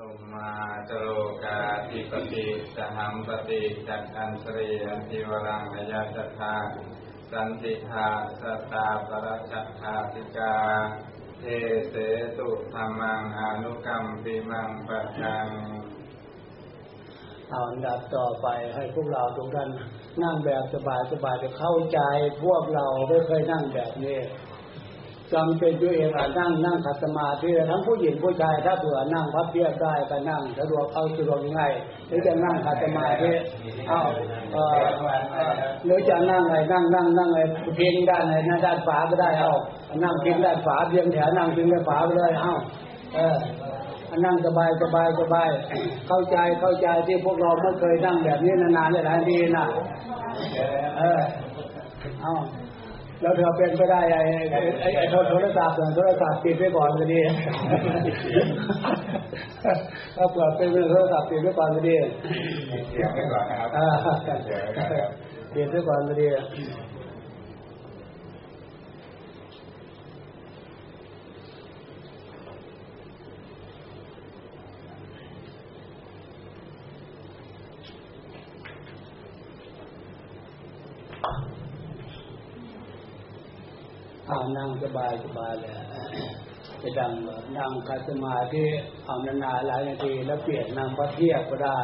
พรหมาจโลกาธิปติสหัมปติจักขันสรีอันทิวรังยาจทาสันติภาสตาปรจักขาติกา เทเสตุธรรมังอนุกรรมปิมังปัจจังเอาอันดับต่อไปให้พวกเราทุกท่านนั่งแบบสบายสบายจะเข้าใจพวกเราไม่เคยนั่งแบบนี้ จำเป็นด้วยเองอะนั่งนั่งขัดสมาธิทั้งผู้หญิงผู้ชายถ้าเผื่อนั่งพับเพียบได้ก็นั่งสะดวกเอาสะดวกง่ายหรือจะนั่งขัดสมาธิเอาเออหรือจะนั่งไงนั่งนั่งนั่งไงพิงด้านไหนหน้าด้านฝาก็ได้เอานั่งเพิงด้านฝาเพียงแถวนั่งเพิงด้านฝาไปเลยเอาเออนั่งสบายสบายสบาย เข้าใจเข้าใจที่พวกเราไม่เคยนั่งแบบนี้นานๆหลายปีนะเออเอา แล้วเธอเป็นไปได้ไอ้ไอ้ไอ้ไอ้โทรศัพท์โทรศัพท์ปิดไว้ก่อนก็ดีถ้าเปิดเป็นโทรศัพท์ปิดไว้ก่อนก็ดีเสียงไว้ก่อนนะครับอ่าเสียงไว้ก่อนครับปิดไว้ก่อนก็ดี นั่งสบายสบายเลยจะดังนั่งคัดสมาธิเอานานๆหลายนาทีแล้วเปลี่ยนนั่งพระเพียบก็ได้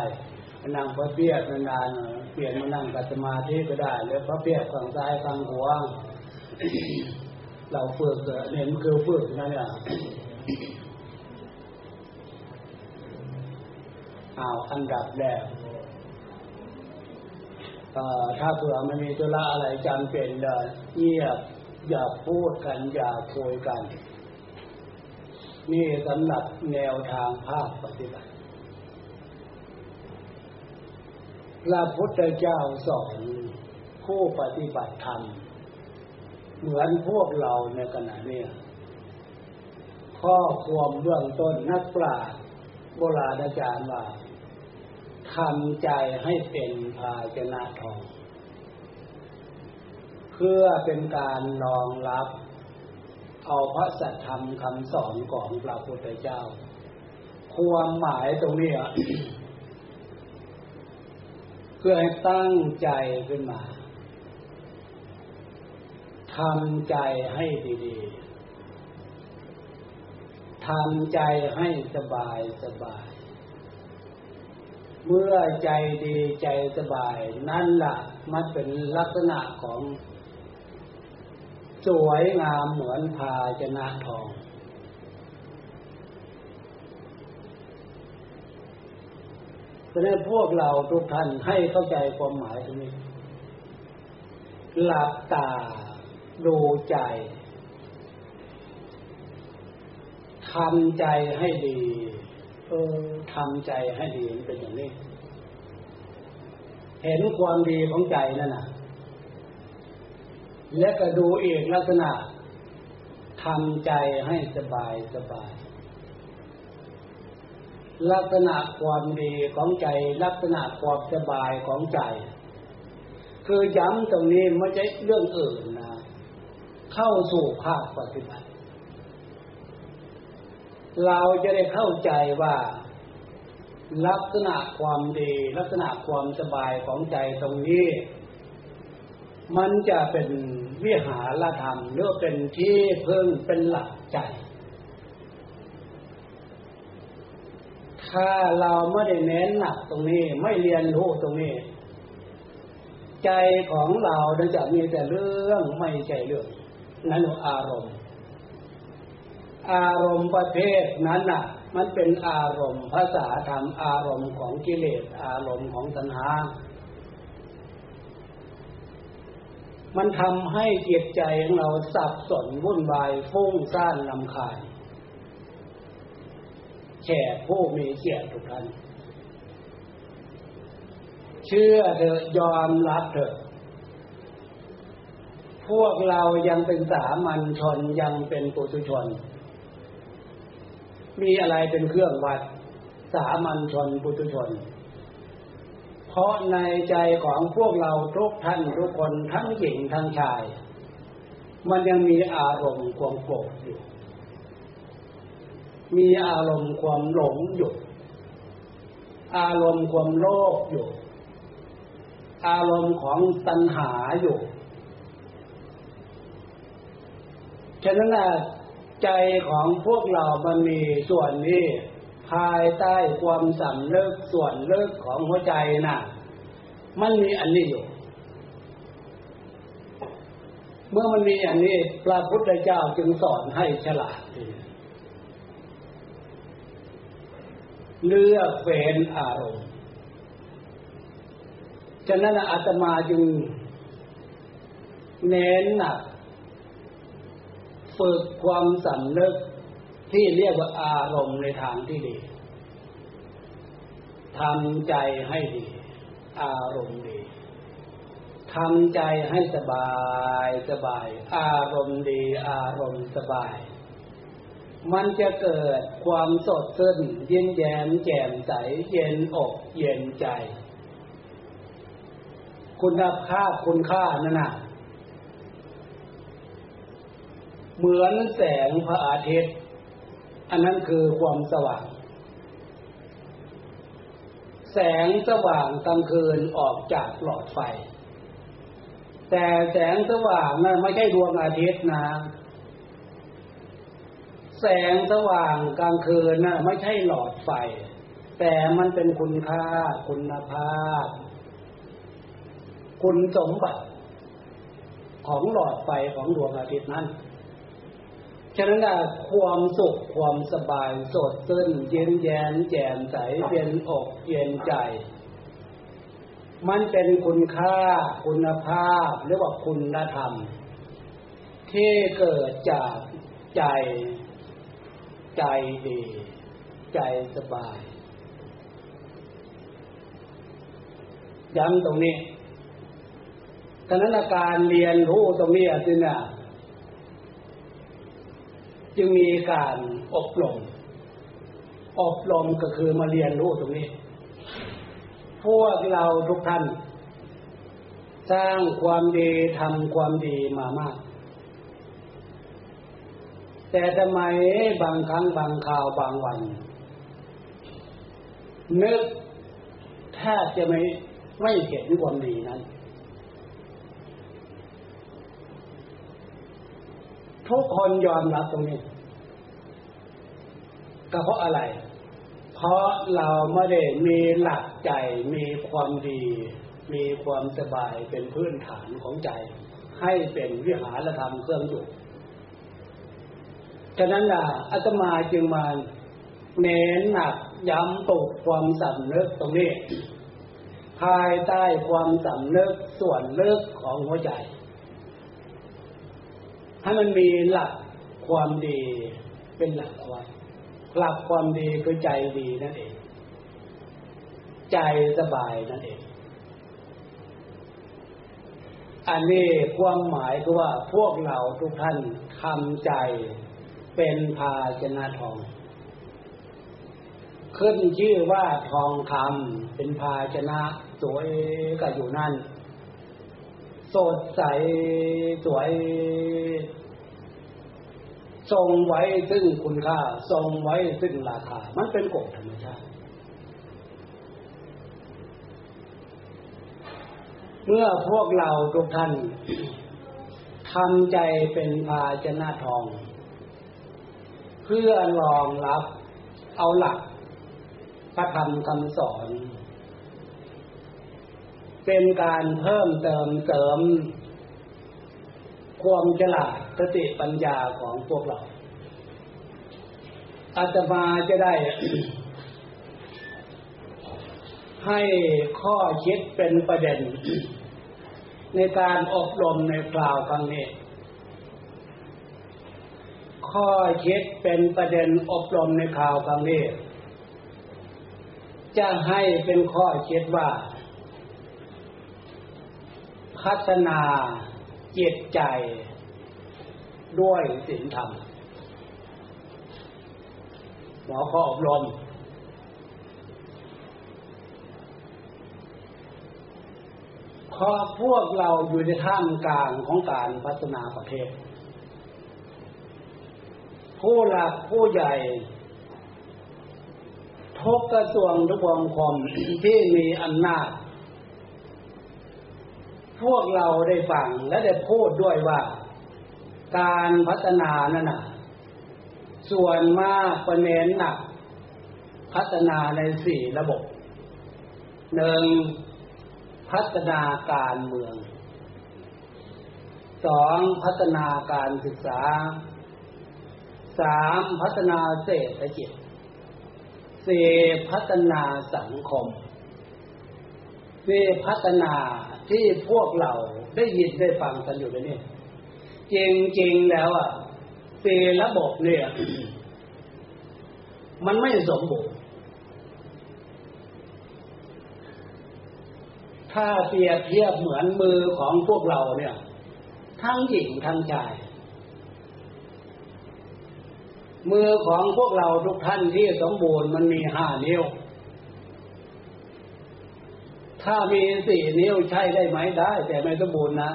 นั่งพระเพียบนานๆเปลี่ยนมานั่งคัดสมาธิก็ได้แล้วพระเพียบฝั่งซ้ายฝั่งขวาเราฝึกเนี่ยมันคือฝึกนะเนี่ยเอาอันดับแรกถ้าเผื่อมันมีธุระอะไรจำเป็นเดินเงียบ อย่าพูดกัน อย่าคุยกัน นี่สำหรับแนวทางภาคปฏิบัติพระพุทธเจ้าสอนผู้ปฏิบัติธรรม เหมือนพวกเราในขณะนี้ข้อความเบื้องต้นนักปราชญ์โบราณอาจารย์ว่าทำใจให้เป็นภาชนะทอง เพื่อเป็นการรองรับ เอาพระสัทธรรมคำสอนของพระพุทธเจ้า ความหมายตรงนี้อะเพื่อให้ตั้งใจขึ้นมาทำใจให้ดีๆ ทำใจให้สบายสบาย เมื่อใจดีใจสบาย นั่นละ่ะมันเป็นลักษณะของ สวยงามเหมือนภาชนะทองฉะนั้พวกเราทุกท่านให้เข้าใจความหมายตรงนี้ หลับตาดูใจทำใจให้ดี เออทำใจให้ดีมันเป็นอย่างนี้ เห็นความดีของใจนั่นน่ะ และก็ดูเอกลักษณะทำใจให้สบายสบาย ลักษณะความดีของใจลักษณะความสบายของใจ คือย้ำตรงนี้ไม่ใช่เรื่องอื่นนะเข้าสู่ภาคปฏิบัติ เราจะได้เข้าใจว่าลักษณะความดีลักษณะความสบายของใจตรงนี้ มันจะเป็น วิหารธรรมหรือเป็นที่พึ่งเป็นหลักใจ ถ้าเราไม่ได้เน้นหนักตรงนี้ไม่เรียนรู้ตรงนี้ ใจของเราจะมีแต่เรื่องไม่ใช่เรื่อง นั่นอารมณ์ อารมณ์ประเภทนั้นน่ะ มันเป็นอารมณ์ภาษาธรรมอารมณ์ของกิเลสอารมณ์ของตัณหา มันทำให้จิตใจของเราสับสนวุ่นวายฟุ้งซ่านลำคาญแขกผู้มีเกียรติทุกท่าน เชื่อเถอะยอมรับเถอะ พวกเรายังเป็นสามัญชนยังเป็นปุถุชน มีอะไรเป็นเครื่องวัด สามัญชนปุถุชน เพราะในใจของพวกเราทุกท่านทุกคนทั้งหญิงทั้งชาย มันยังมีอารมณ์ความโกรธอยู่ มีอารมณ์ความหลงอยู่ อารมณ์ความโลภอยู่ อารมณ์ของตัณหาอยู่ฉะนั้นใจของพวกเรามันมีส่วนนี้ ภายใต้ความสำนึกส่วนเลิกของหัวใจน่ะ มันมีอันนี้อยู่ เมื่อมันมีอันนี้พระพุทธเจ้าจึงสอนให้ฉลาดเลือกเฟ้นอารมณ์ฉะนั้นอาตมาจึงเน้นหนักฝึกความสำนึก ที่เรียกว่าอารมณ์ในทางที่ดีทำใจให้ดี อารมณ์ดีทำใจให้สบายสบาย อารมณ์ดี อารมณ์สบาย มันจะเกิดความสดชื่นเยิ้มแย้มแจ่มใสเย็นอกเย็นใจ คุณภาพคุณค่านั่นน่ะ เหมือนแสงพระอาทิตย์ อันนั้นคือความสว่าง แสงสว่างกลางคืนออกจากหลอดไฟ แต่แสงสว่างนั้นไม่ใช่ดวงอาทิตย์นะแสงสว่างกลางคืนนะไม่ใช่หลอดไฟ แต่มันเป็นคุณค่าคุณภาพ คุณสมบัติ ของหลอดไฟของดวงอาทิตย์นั้น ฉะนั้นความสุขความสบายสดชื่นเย็นแย้มแจ่มใสเย็นอกเย็นใจ มันเป็นคุณค่าคุณภาพหรือว่าคุณธรรม ที่เกิดจากใจ ใจดี ใจสบายย้ำตรงนี้ฉะนั้นการเรียนรู้ตรงนี้สินะ จึงมีการอบรม อบรมก็คือมาเรียนรู้ตรงนี้ พวกเราทุกท่าน สร้างความดีทำความดีมามาก แต่ทำไมบางครั้งบางคราวบางวัน นึกแทบจะไม่ไม่เห็นความดีนั้น ทุกคนยอมรับตรงนี้ ก็เพราะอะไร เพราะเราไม่ได้มีหลักใจ มีความดี มีความสบายเป็นพื้นฐานของใจ ให้เป็นวิหารธรรมเครื่องอยู่ฉะนั้นล่ะอาตมาจึงมาเน้นหนักย้ำตุกความสำนึกตรงนี้ ภายใต้ความสำนึกส่วนเลิกของหัวใจ ให้มันมีหลักความดีเป็นหลักเอาไว้หลักความดีคือใจดีนั่นเอง ใจสบายนั่นเอง อันนี้ความหมายคือว่าพวกเราทุกท่านทำใจเป็นภาชนะทอง ขึ้นชื่อว่าทองคำเป็นภาชนะสวยก็อยู่นั่น สดใสสวย ทรงไว้ซึ่งคุณค่า ทรงไว้ซึ่งราคา มันเป็นกฎธรรมชาติ เมื่อพวกเราทุกท่านทำใจเป็นภาชนะทอง เพื่อรองรับเอาหลักพระธรรมคำสอน เป็นการเพิ่มเติมเสริม ความฉลาดสติปัญญาของพวกเรา อาตมาจะได้ ให้ข้อคิดเป็นประเด็น ในการอบรมในคราวครั้งนี้ ข้อคิดเป็นประเด็นอบรมในคราวครั้งนี้ จะให้เป็นข้อคิดว่า พัฒนาเจตใจด้วยศีลธรรม หมอข้ออบรม พอพวกเราอยู่ในท่ามกลางของการพัฒนาประเทศ ผู้หลักผู้ใหญ่ทุกกระทรวงทุกวงคมที่มีอำนาจ พวกเราได้ฟังและได้พูดด้วยว่า การพัฒนานั่นน่ะส่วนมากประเน้นหนัก พัฒนาในสี่ระบบหนึ่งพัฒนาการเมืองสองพัฒนาการศึกษาสามพัฒนาเศรษฐกิจสี่พัฒนาสังคมสี่พัฒนา ที่พวกเราได้ยินได้ฟังกันอยู่เลยนี่จริงๆแล้วอะสี่ระบบเนี่ย มันไม่สมบูรณ์ ถ้าเปรียบเทียบเหมือนมือของพวกเราเนี่ย ทั้งหญิงทั้งชาย มือของพวกเราทุกท่านที่สมบูรณ์มันมีห้านิ้ว ถ้ามีสี่นิ้วใช้ได้ไหมได้ แต่ไม่สมบูรณ์นะ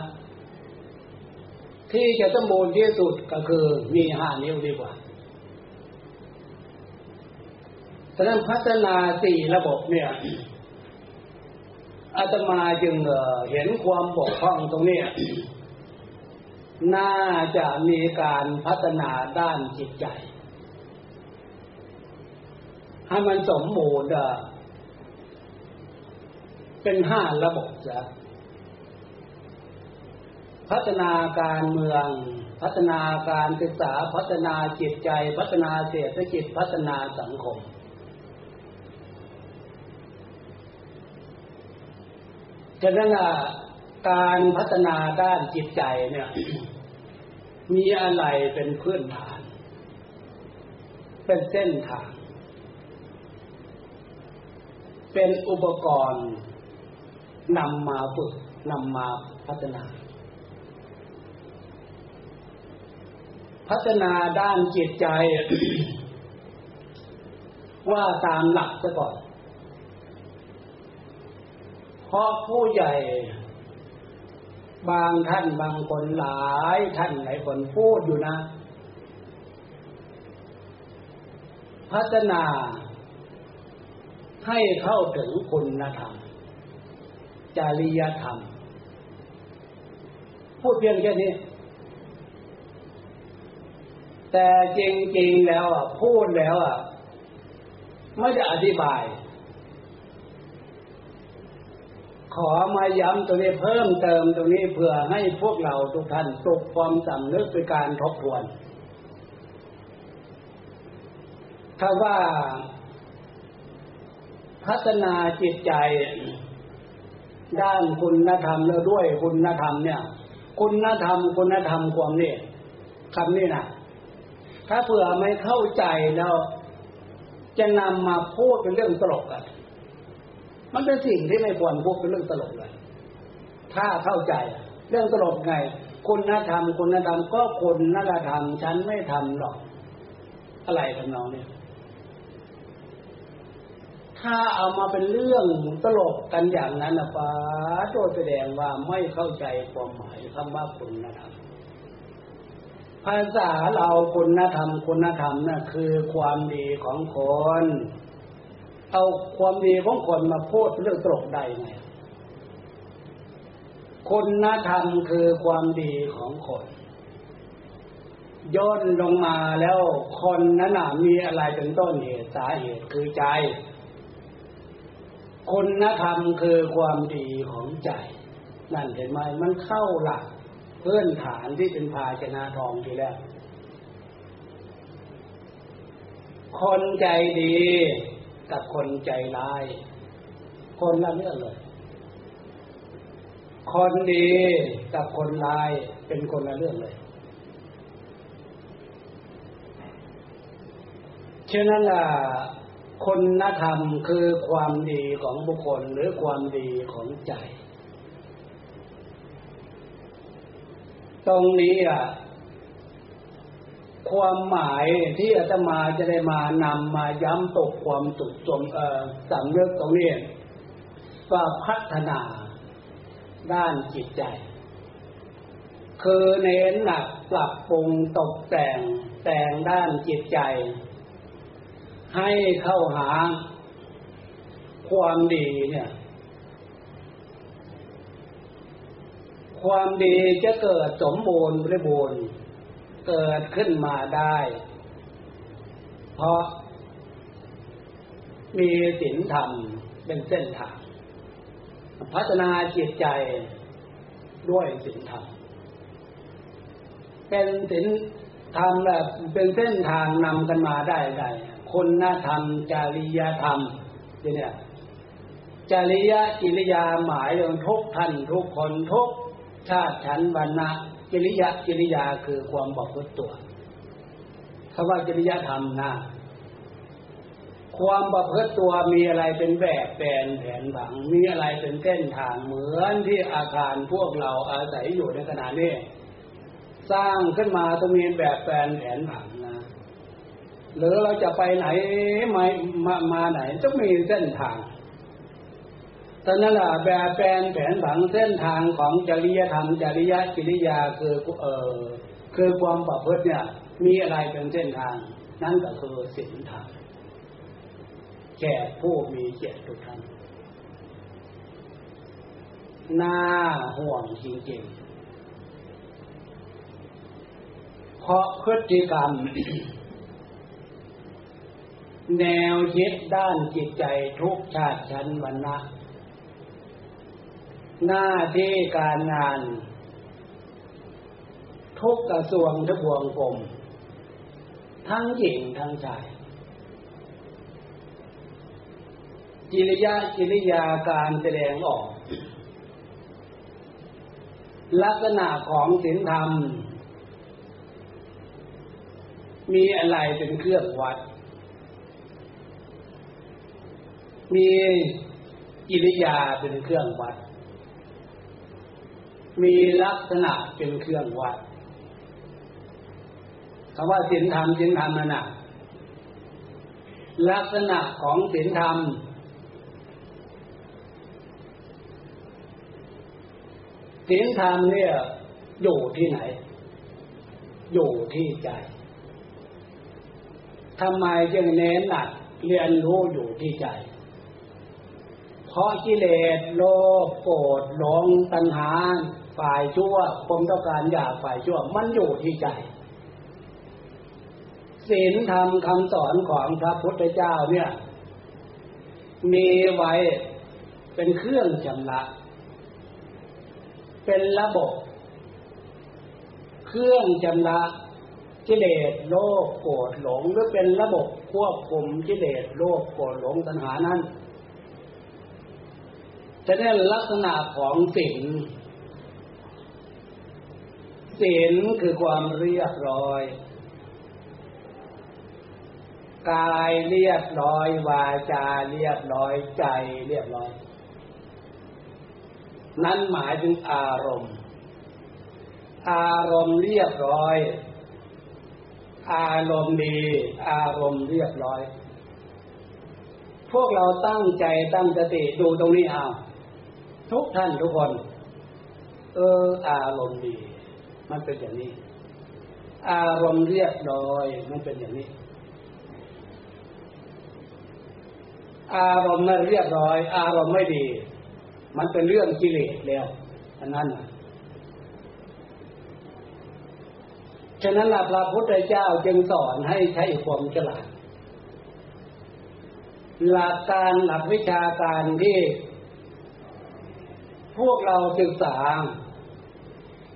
ที่จะสมบูรณ์ที่สุดก็คือมีห้านิ้วดีกว่าฉะนั้นพัฒนาสี่ระบบเนี่ยอาตมาจึงเห็นความบกพร่องตรงนี้น่าจะมีการพัฒนาด้านจิตใจ ให้มันสมบูรณ์ เป็นห้าระบบจะพัฒนาการเมือง พัฒนาการศึกษาพัฒนาจิตใจ พัฒนาเศรษฐกิจพัฒนาสังคม ฉะนั้นการพัฒนาด้านจิตใจเนี่ย มีอะไรเป็นพื้นฐาน เป็นเส้นทาง เป็นอุปกรณ์ นำมาฝึกนำมาพัฒนา พัฒนาด้านจิตใจ ว่าตามหลักซะก่อนเพราะผู้ใหญ่ บางท่านบางคนหลายท่านหลายคนพูดอยู่นะ พัฒนาให้เข้าถึงคุณธรรม จริยธรรม พูดเพียงแค่นี้ แต่จริง ๆ แล้วอะ พูดแล้วอะ ไม่ได้อธิบาย ขอมาย้ำตรงนี้เพิ่มเติมตรงนี้เพื่อให้พวกเราทุกท่านปลุกความสำนึกเป็นการทบทวน ถ้าว่าพัฒนาจิตใจ ด้านคุณธรรมแล้วด้วยคุณธรรมเนี่ย คุณธรรมคุณธรรมความนี่คำนี้นะถ้าเผื่อไม่เข้าใจแล้วจะนำมาพูดเป็นเรื่องตลกอะมันเป็นสิ่งที่ไม่ควรพูดเป็นเรื่องตลกเลย ถ้าเข้าใจ เรื่องตลกไง คุณธรรมคุณธรรมก็คุณธรรมฉันไม่ทำหรอก อะไรทำนองนี้ ถ้าเอามาเป็นเรื่องตลกกันอย่างนั้นนะป้าโดยแสดงว่าไม่เข้าใจความหมายคำว่าคุณธรรมภาษาเราคุณธรรมคุณธรรมนั่นคือความดีของคนเอาความดีของคนมาพูดเรื่องตลกได้ไงคุณธรรมคือความดีของคนย่นลงมาแล้วคนนั้นมีอะไรเป็นต้นเหตุสาเหตุคือใจ คุณธรรมคือความดีของใจ นั่นเห็นไหมมันเข้าหลักพื้นฐานที่เป็นภาชนะทองทีแรกคนใจดีกับคนใจร้าย คนละเรื่องเลย คนดีกับคนร้ายเป็นคนละเรื่องเลยฉะนั้นล่ะ คุณธรรมคือความดีของบุคคลหรือความดีของใจ ตรงนี้อะความหมายที่อาตมาจะได้มานำมาย้ำตกความตุกจมเอ่อสำเร็จตรงนี้ว่าพัฒนาด้านจิตใจ คือเน้นหนักปรับปรุงตกแต่งแต่งด้านจิตใจ ให้เข้าหาความดีเนี่ย ความดีจะเกิดสมบูรณ์บริบูรณ์เกิดขึ้นมาได้ เพราะมีศีลธรรมเป็นเส้นทาง พัฒนาจิตใจด้วยศีลธรรม เป็นศีลธรรมแบบเป็นเส้นทางนำกันมาได้ได้ คุณธรรม จริยธรรมเนี่ยจริยจิริยาหมายถึงทุกท่านทุกคนทุกชาติชั้นวรรณะจริยจิริยาคือความบอกพุตัวคำว่าจริยธรรมนะความประพฤติตัวมีอะไรเป็นแบบแปลนแผนผังมีอะไรเป็นเส้นทางเหมือนที่อาคารพวกเราอาศัยอยู่ในขณะนี้ สร้างขึ้นมาต้องมีแบบแปลนแผนผัง หรือเราจะไปไหนมามามาไหนต้องมีเส้นทางตอนนั้นแหละแบบแปลนแผนผังเส้นทางของจริยธรรมจริยจิริยาคือเออคือความประพฤติเนี่ย มีอะไรเป็นเส้นทาง นั่นก็คือศีลธรรมแก่ผู้มีเกียรติทุกท่านน่าห่วงจริงๆ เพราะพฤติกรรม แนวคิดด้านจิตใจทุกชาติชั้นวรรณะ หน้าที่การงาน ทุกกระทรวงทบวงกรมทั้งหญิงทั้งชายกิริยากิริยาการแสดงออก ลักษณะของศีลธรรม มีอะไรเป็นเครื่องวัด มีกิริยาเป็นเครื่องวัด มีลักษณะเป็นเครื่องวัดคำว่าศีลธรรมศีลธรรมน่ะลักษณะของศีลธรรม ศีลธรรมเนี่ยอยู่ที่ไหน อยู่ที่ใจทำไมจึงเน้นหนักเรียนรู้อยู่ที่ใจ เพราะกิเลสโลภโกรธหลงตัณหาฝ่ายชั่วความต้องการอยากฝ่ายชั่ว มันอยู่ที่ใจศีลธรรมคำสอนของพระพุทธเจ้าเนี่ย มีไว้เป็นเครื่องชำระเป็นระบบ เครื่องชำระกิเลสโลภโกรธหลงหรือเป็นระบบควบคุมกิเลสโลภโกรธหลงตัณหานั้น จะได้ลักษณะของศีลศีลคือความเรียบร้อย กายเรียบร้อย วาจาเรียบร้อยใจเรียบร้อย นั้นหมายถึงอารมณ์ อารมณ์เรียบร้อย อารมณ์ดี อารมณ์เรียบร้อย พวกเราตั้งใจตั้งสติดูตรงนี้เอา ทุกท่านทุกคน เอออารมณ์ดี มันเป็นอย่างนี้ อารมณ์เรียบร้อย มันเป็นอย่างนี้ อารมณ์ไม่เรียบร้อย อารมณ์ไม่ดี มันเป็นเรื่องกิเลสแล้วอันนั้นฉะนั้นหลพระพุทธเจ้าจึงสอนให้ใช้ความฉลาดหลักการหลักวิชาการที่ พวกเราศึกษา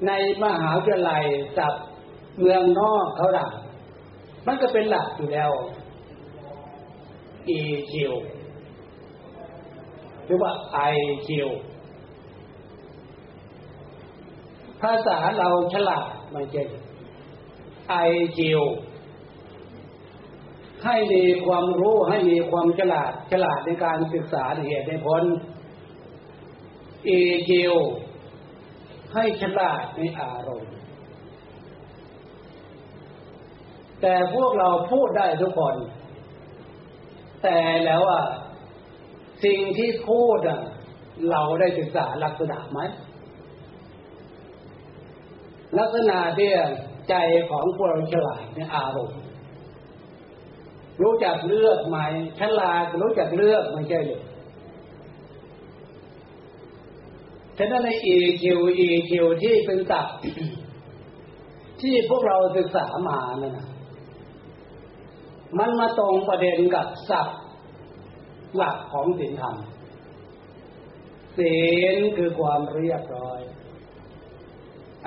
ในมหาวิทยาลัยกับเมืองนอกเขาหลักมันก็เป็นหลักอยู่แล้ว EQ หรือว่าไอคิวภาษาเราฉลาดม่ใช่ไอคิวให้มีความรู้ให้มีความฉลาดฉลาดในการศึกษาเหตุในผล เอคิวให้ฉลาดในอารมณ์ แต่พวกเราพูดได้ทุกคน แต่แล้วอะสิ่งที่พูดอะเราได้ศึกษาลักษณะไหม ลักษณะที่ใจของพวกเราฉลาดในอารมณ์ รู้จักเลือกไหมฉลาดรู้จักเลือกไม่ใช่หรือ ฉะนั้นใน EQ EQ ที่เป็นศัพท์ที่พวกเราศึกษามานั่นนะมันมาตรงประเด็นกับศัพท์หลักของศีลธรรมศีลคือความเรียบร้อย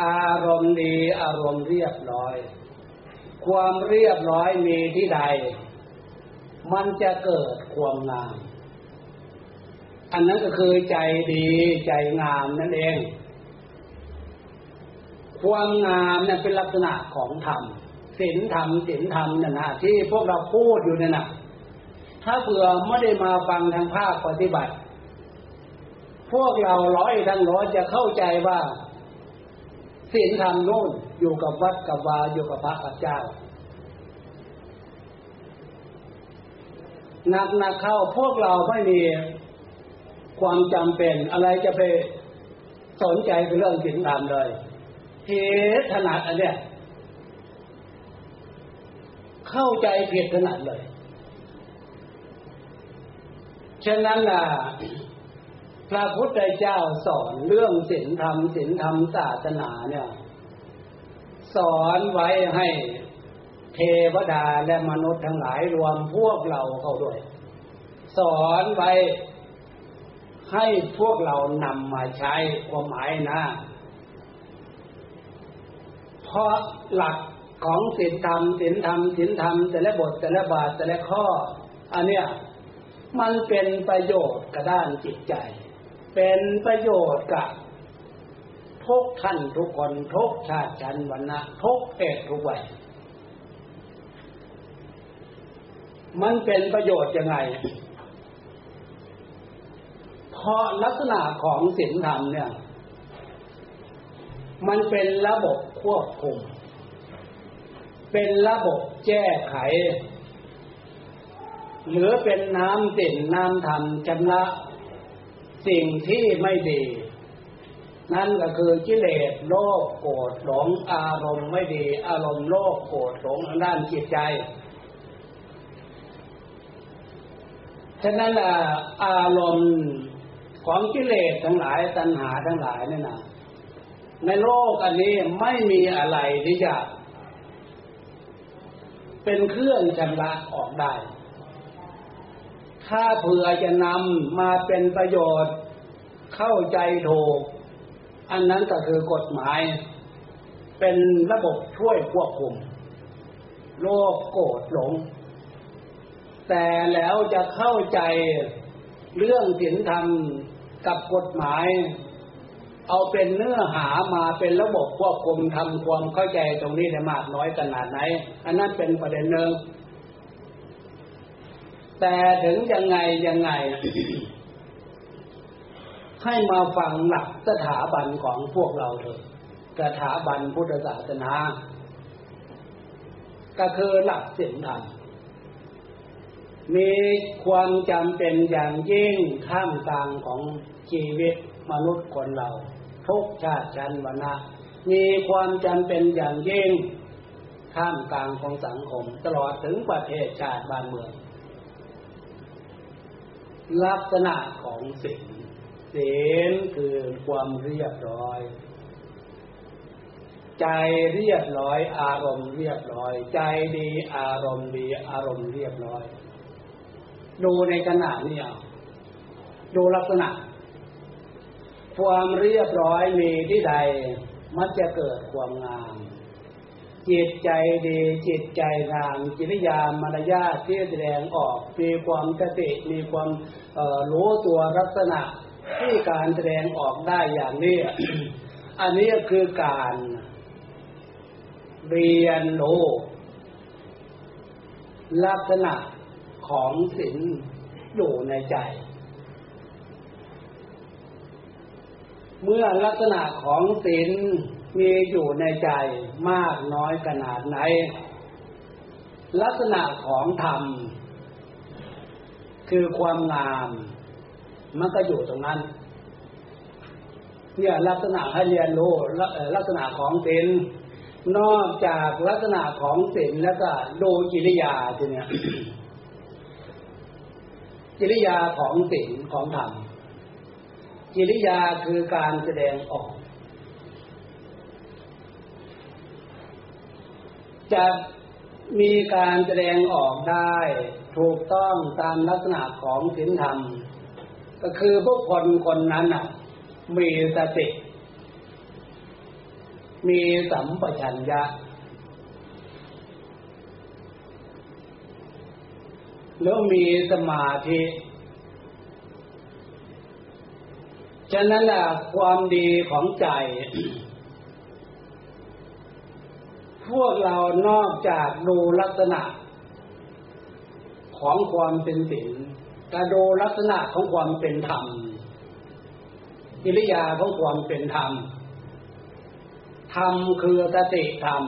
อารมณ์ดี อารมณ์เรียบร้อย ความเรียบร้อยมีที่ใด มันจะเกิดความงาม อันนั้นก็คือใจดีใจงามนั่นเอง ความงามนั่นเป็นลักษณะของธรรมศีลธรรมศีลธรรมนั่นนะที่พวกเราพูดอยู่เนั่นนะถ้าเผื่อไม่ได้มาฟังทางภาคปฏิบัติ พวกเราร้อยทั้งร้อยจะเข้าใจว่าศีลธรรมโน่นอยู่กับวัดกับวาอยู่กับพระกับเจ้าหนักหนักเข้าพวกเราไม่มี ความจำเป็นอะไรจะไปสนใจเป็นเรื่องศีลธรรมเลยเหตุถนัดอันเนี้ยเข้าใจผิดถนัดเลยฉะนั้นล่ะพระพุทธเจ้าสอนเรื่องศีลธรรมศีลธรรมศาสนาเนี่ย สอนไว้ให้เทวดาและมนุษย์ทั้งหลายรวมพวกเราเข้าด้วย สอนไว้ ให้พวกเรานำมาใช้ความหมายนะ เพราะหลักของศีลธรรมศีลธรรมศีลธรรมแต่ละบทแต่ละบาทแต่ละข้อ อันเนี้ยมันเป็นประโยชน์กับด้านจิตใจ เป็นประโยชน์กับทุกท่านทุกคนทุกชาติชันวรรณะทุกเพศทุกวัยมันเป็นประโยชน์ยังไง เพราะลักษณะของศีลธรรมเนี่ย มันเป็นระบบควบคุม เป็นระบบแก้ไข หรือเป็นน้ำติ่นน้ำธรรมชำระสิ่งที่ไม่ดี นั่นก็คือกิเลสโลภโกรธหลงอารมณ์ไม่ดี อารมณ์โลภโกรธหลงทางด้านจิตใจฉะนั้นอารมณ์ ของกิเลสทั้งหลายตัณหาทั้งหลายนี่นะในโลกอันนี้ไม่มีอะไรที่จะเป็นเครื่องชำระออกได้ ถ้าเผื่อจะนำมาเป็นประโยชน์เข้าใจถูก อันนั้นก็คือกฎหมาย เป็นระบบช่วยควบคุม โลภโกรธหลง แต่แล้วจะเข้าใจเรื่องศีลธรรม กับกฎหมาย เอาเป็นเนื้อหามาเป็นระบบควบคุมทำความเข้าใจตรงนี้ได้มากน้อยขนาดไหน อันนั้นเป็นประเด็นหนึ่งแต่ถึงยังไงยังไง ให้มาฟังหลักสถาบันของพวกเราเถอะสถาบันพุทธศาสนา ก็คือหลักศีลธรรมมีความจำเป็นอย่างยิ่งท่ามกลางของ ชีวิตมนุษย์คนเรา ทุกชาติชั้นวรรณะมีความจำเป็นอย่างยิ่งท่ามกลางของสังคม ตลอดถึงประเทศชาติบ้านเมือง ลักษณะของศีลศีลคือความเรียบร้อย ใจเรียบร้อย อารมณ์เรียบร้อย ใจดีอารมณ์ดี อารมณ์เรียบร้อย ดูในขณะนี้ดูลักษณะ ความเรียบร้อยมีที่ใด มันจะเกิดความงาม จิตใจดีจิตใจงามจิริยามารยาทที่แสดงออกมีความสติมีความรู้ตัวลักษณะที่การแสดงออกได้อย่างนี้อันนี้คือการเรียนรู้ลักษณะของศีลอยู่ในใจ เมื่อลักษณะของศีลมีอยู่ในใจมากน้อยขนาดไหน ลักษณะของธรรม คือความงาม มันก็อยู่ตรงนั้น เนี่ยลักษณะให้เรียนรู้ลักษณะของศีลนอกจากลักษณะของศีลแล้วก็ดูกิริยาทีเนี้ยกิริยาของศีลของธรรม กิริยาคือการแสดงออก จะมีการแสดงออกได้ถูกต้องตามลักษณะของศีลธรรม ก็คือพวกคนคนนั้นน่ะ มีสติ มีสัมปชัญญะ แล้วมีสมาธิ ฉะนั้นแหละความดีของใจ พวกเรานอกจากดูลักษณะ ของความเป็นศีลก็ดูลักษณะของความเป็นธรรมกิริยาของความเป็นธรรม ธรรมคือสติธรรม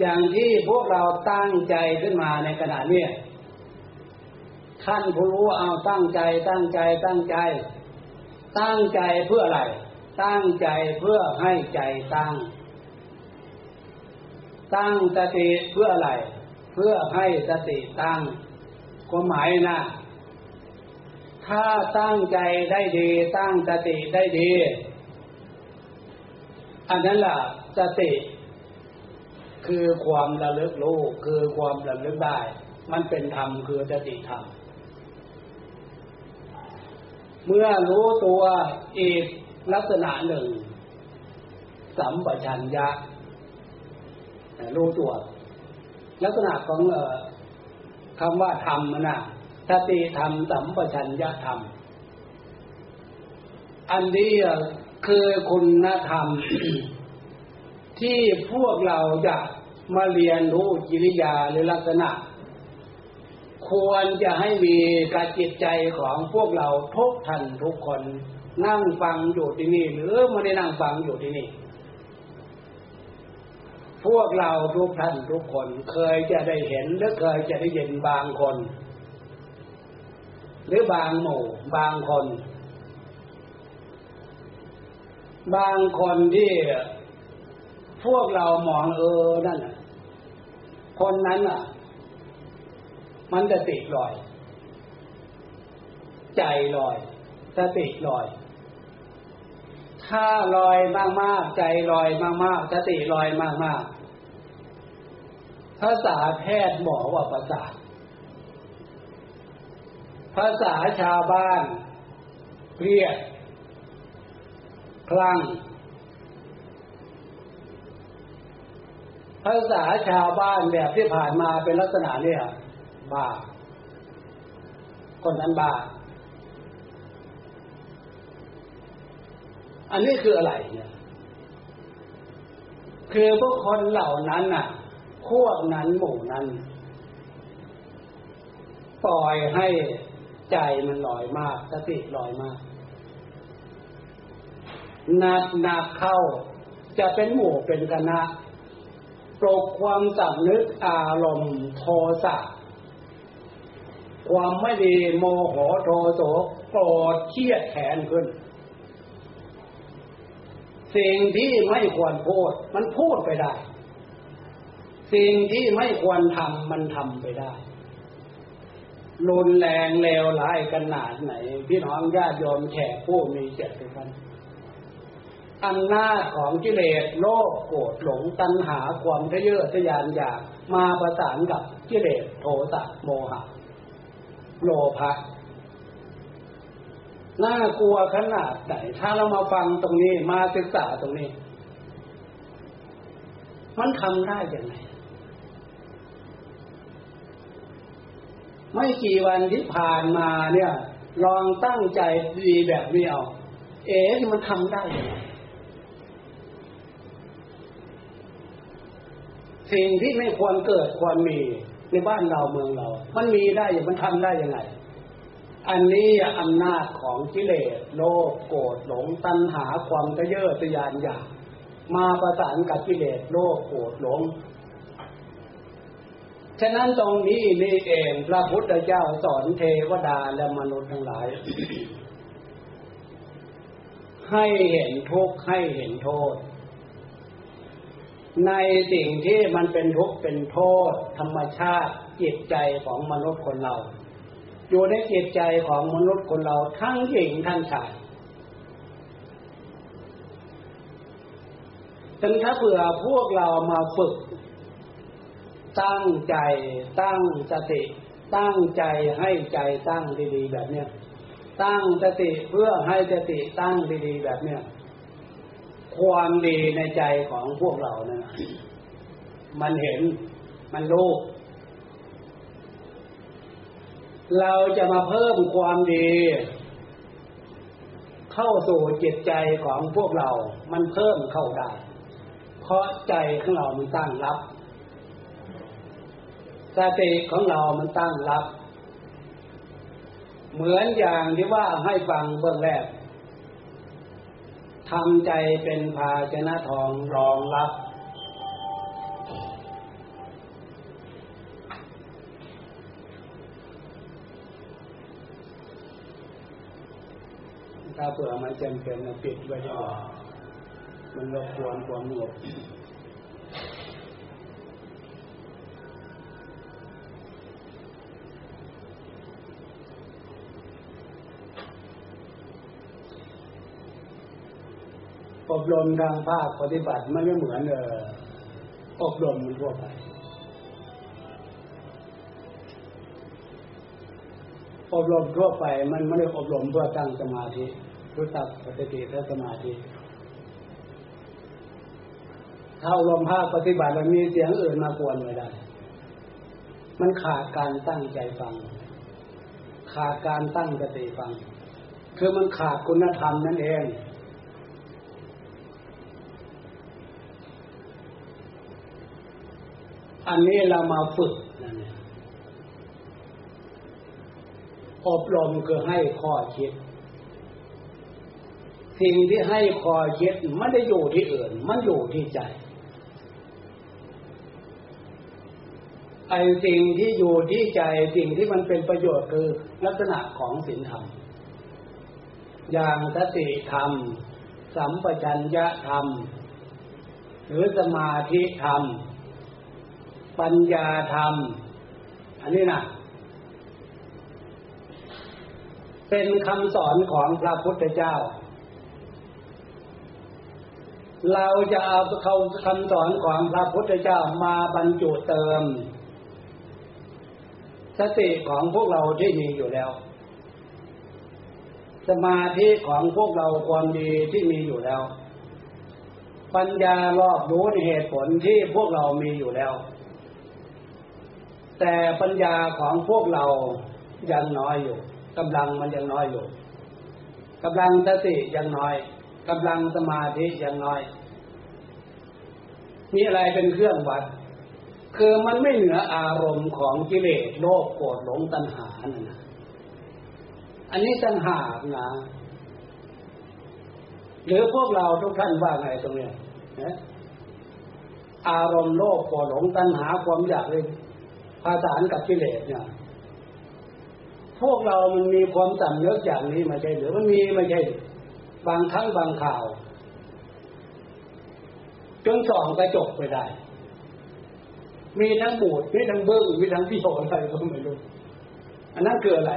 อย่างที่พวกเราตั้งใจขึ้นมาในขณะนี้ ท่านผู้รู้เอาตั้งใจตั้งใจตั้งใจ ตั้งใจเพื่ออะไร ตั้งใจเพื่อให้ใจตั้ง ตั้งสติเพื่ออะไร เพื่อให้สติตั้งความหมายนะ ถ้าตั้งใจได้ดี ตั้งสติได้ดี อันนั้นล่ะสติ คือความระลึกรู้คือความระลึกได้มันเป็นธรรมคือสติธรรม เมื่อรู้ตัวอีกลักษณะหนึ่ง สัมปชัญญะรู้ตัว ลักษณะของอคำว่าธรรมนะสติธรรมสัมปชัญญะธรรม อันนี้คือคุณธรรม ที่พวกเราจะมาเรียนรู้กิริยาหรือลักษณะ ควรจะให้มีการจิตใจของพวกเราทุกท่านทุกคน นั่งฟังอยู่ที่นี่ หรือไม่ได้นั่งฟังอยู่ที่นี่ พวกเราทุกท่านทุกคนเคยจะได้เห็นหรือเคยจะได้ยินบางคน หรือบางหมู่บางคน บางคนที่พวกเรามองเออนั่นคนนั้นอะ มันจะติดลอย ใจลอยสติลอย ถ้าลอยมากๆ ใจลอยมากๆสติลอยมากๆ ภาษาแพทย์บอว่าประสาทภาษาชาวบ้านเรียดคลั่ง ภาษาชาวบ้านแบบที่ผ่านมาเป็นลักษณะเนี่ย บ้า คนนั้นบ้า อันนี้คืออะไรเนี่ยคือพวกคนเหล่านั้นน่ะ พวกนั้นหมู่นั้น ปล่อยให้ใจมันลอยมากสติลอยมากหนักหนักเข้า จะเป็นหมู่เป็นคณะปลุกความสำนึกอารมณ์โทสะ ความไม่ดีโมโหโทโสโกรธเครียดแขนขึ้น สิ่งที่ไม่ควรพูด มันพูดไปได้ สิ่งที่ไม่ควรทำมันทำไปได้รุนแรงเลวร้ายขนาดไหน พี่น้องญาติโยมแขกผู้มีเจตกันอำนาจของกิเลสโลภโกรธหลงตัณหาความทะเยอทะยานอยากมาประสานกับกิเลสโทสะโมหะ โลภะน่ากลัวขนาดไหนถ้าเรามาฟังตรงนี้มาศึกษาตรงนี้ มันทำได้ยังไง ไม่กี่วันที่ผ่านมาเนี่ย ลองตั้งใจดีแบบนี้เอา เอ๋มันทำได้ยังไงสิ่งที่ไม่ควรเกิดควรมี ในบ้านเราเมืองเรา มันมีได้อย่างมันทำได้ยังไง อันนี้อำนาจของกิเลสโลภโกรธหลงตัณหาความทะเยอทะยานอยากมาประสานกับกิเลสโลภโกรธหลง ฉะนั้นตรงนี้นี่เองพระพุทธเจ้าสอนเทวดาและมนุษย์ทั้งหลาย ให้เห็นทุกข์ให้เห็นโทษ ในสิ่งที่มันเป็นทุกข์เป็นโทษ ธรรมชาติจิตใจของมนุษย์คนเรา อยู่ในจิตใจของมนุษย์คนเราทั้งหญิงทั้งชายถึงถ้าเผื่อพวกเรามาฝึก ตั้งใจตั้งสติ ตั้งใจให้ใจตั้งดีๆแบบเนี้ยตั้งสติเพื่อให้สติตั้งดีๆแบบเนี้ย ความดีในใจของพวกเรานะั่นมันเห็นมันรู้เราจะมาเพิ่มความดี เข้าสู่จิตใจของพวกเรา มันเพิ่มเข้าได้ เพราะใจของเรามันตั้งรับ สติของเรามันตั้งรับ เหมือนอย่างที่ว่าให้ฟังเบื้องแรก ทำใจเป็นภาชนะทองรองรับ ถ้าเผื่อมันจำเป็นเราปิดไว้ดีกว่ามันรบกวนความสงบ อบรมทางภาคปฏิบัติมันไม่เหมือนเอออบรมทั่วไป อบรมทั่วไปมันไม่ได้อบรมเพื่อตั้งสมาธิรู้ตักปฏิติและสมาธิถ้าอบรมภาคปฏิบัติมันมีเสียงอื่นมากวนไม่ได้ มันขาดการตั้งใจฟัง ขาดการตั้งสติฟัง คือมันขาดคุณธรรมนั่นเอง อันนี้เรามาฝึกองอบรมคือให้ข้อคิด สิ่งที่ให้ข้อคิดไม่ได้อยู่ที่อื่น มันอยู่ที่ใจไอ้สิ่งที่อยู่ที่ใจสิ่งที่มันเป็นประโยชน์คือลักษณะของศีลธรรม อย่างสติธรรม สัมปชัญญะธรรม หรือสมาธิธรรม ปัญญาธรรม อันนี้นะเป็นคำสอนของพระพุทธเจ้า เราจะเอาเขาคำสอนของพระพุทธเจ้ามาบรรจุเติม สติของพวกเราที่มีอยู่แล้ว สมาธิของพวกเราความดีที่มีอยู่แล้ว ปัญญารอบรู้เหตุผลที่พวกเรามีอยู่แล้ว แต่ปัญญาของพวกเรายังน้อยอยู่กำลังมันยังน้อยอยู่กำลังสติยังน้อยกำลังสมาธิยังน้อย มีอะไรเป็นเครื่องวัด คือมันไม่เหนืออารมณ์ของกิเลสโลภโกรธหลงตัณหาน่ะอันนี้ตัณหานะหรือพวกเราทุกท่านว่าไงตรงเนี้ยอารมณ์โลภโกรธหลงตัณหาความอยากเลย ภาษานกับกิเลสเนี่ย พวกเรามันมีความสำเนึกอย่างนี้ม่ใช่หรือมันมีม่ใช่บางครั้งบางข่าว จนส่องกระจกไปได้ มีทั้งบูดมีทั้งเบิ้งมีทั้งพี่โอะไรก็ไม่รู้ อันนั้นคืออะไร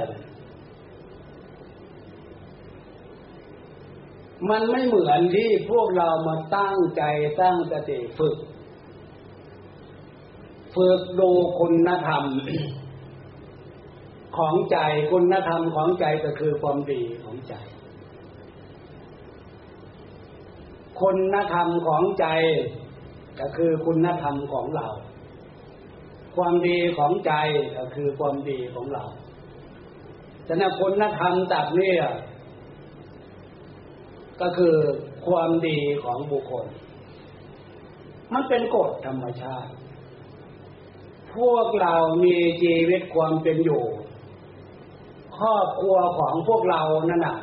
มันไม่เหมือนที่พวกเรามาตั้งใจตั้งสติฝึก ฝึกดูคุณธรรม ของใจคุณธรรมของใจก็คือความดีของใจ คุณธรรมของใจก็คือคุณธรรมของเรา ความดีของใจก็คือความดีของเราฉะนั้นคุณธรรมตับนี่ก็คือความดีของบุคคล มันเป็นกฎธรรมชาติ พวกเรามีชีวิตความเป็นอยู่ ครอบครัวของพวกเรานั่นน่ะ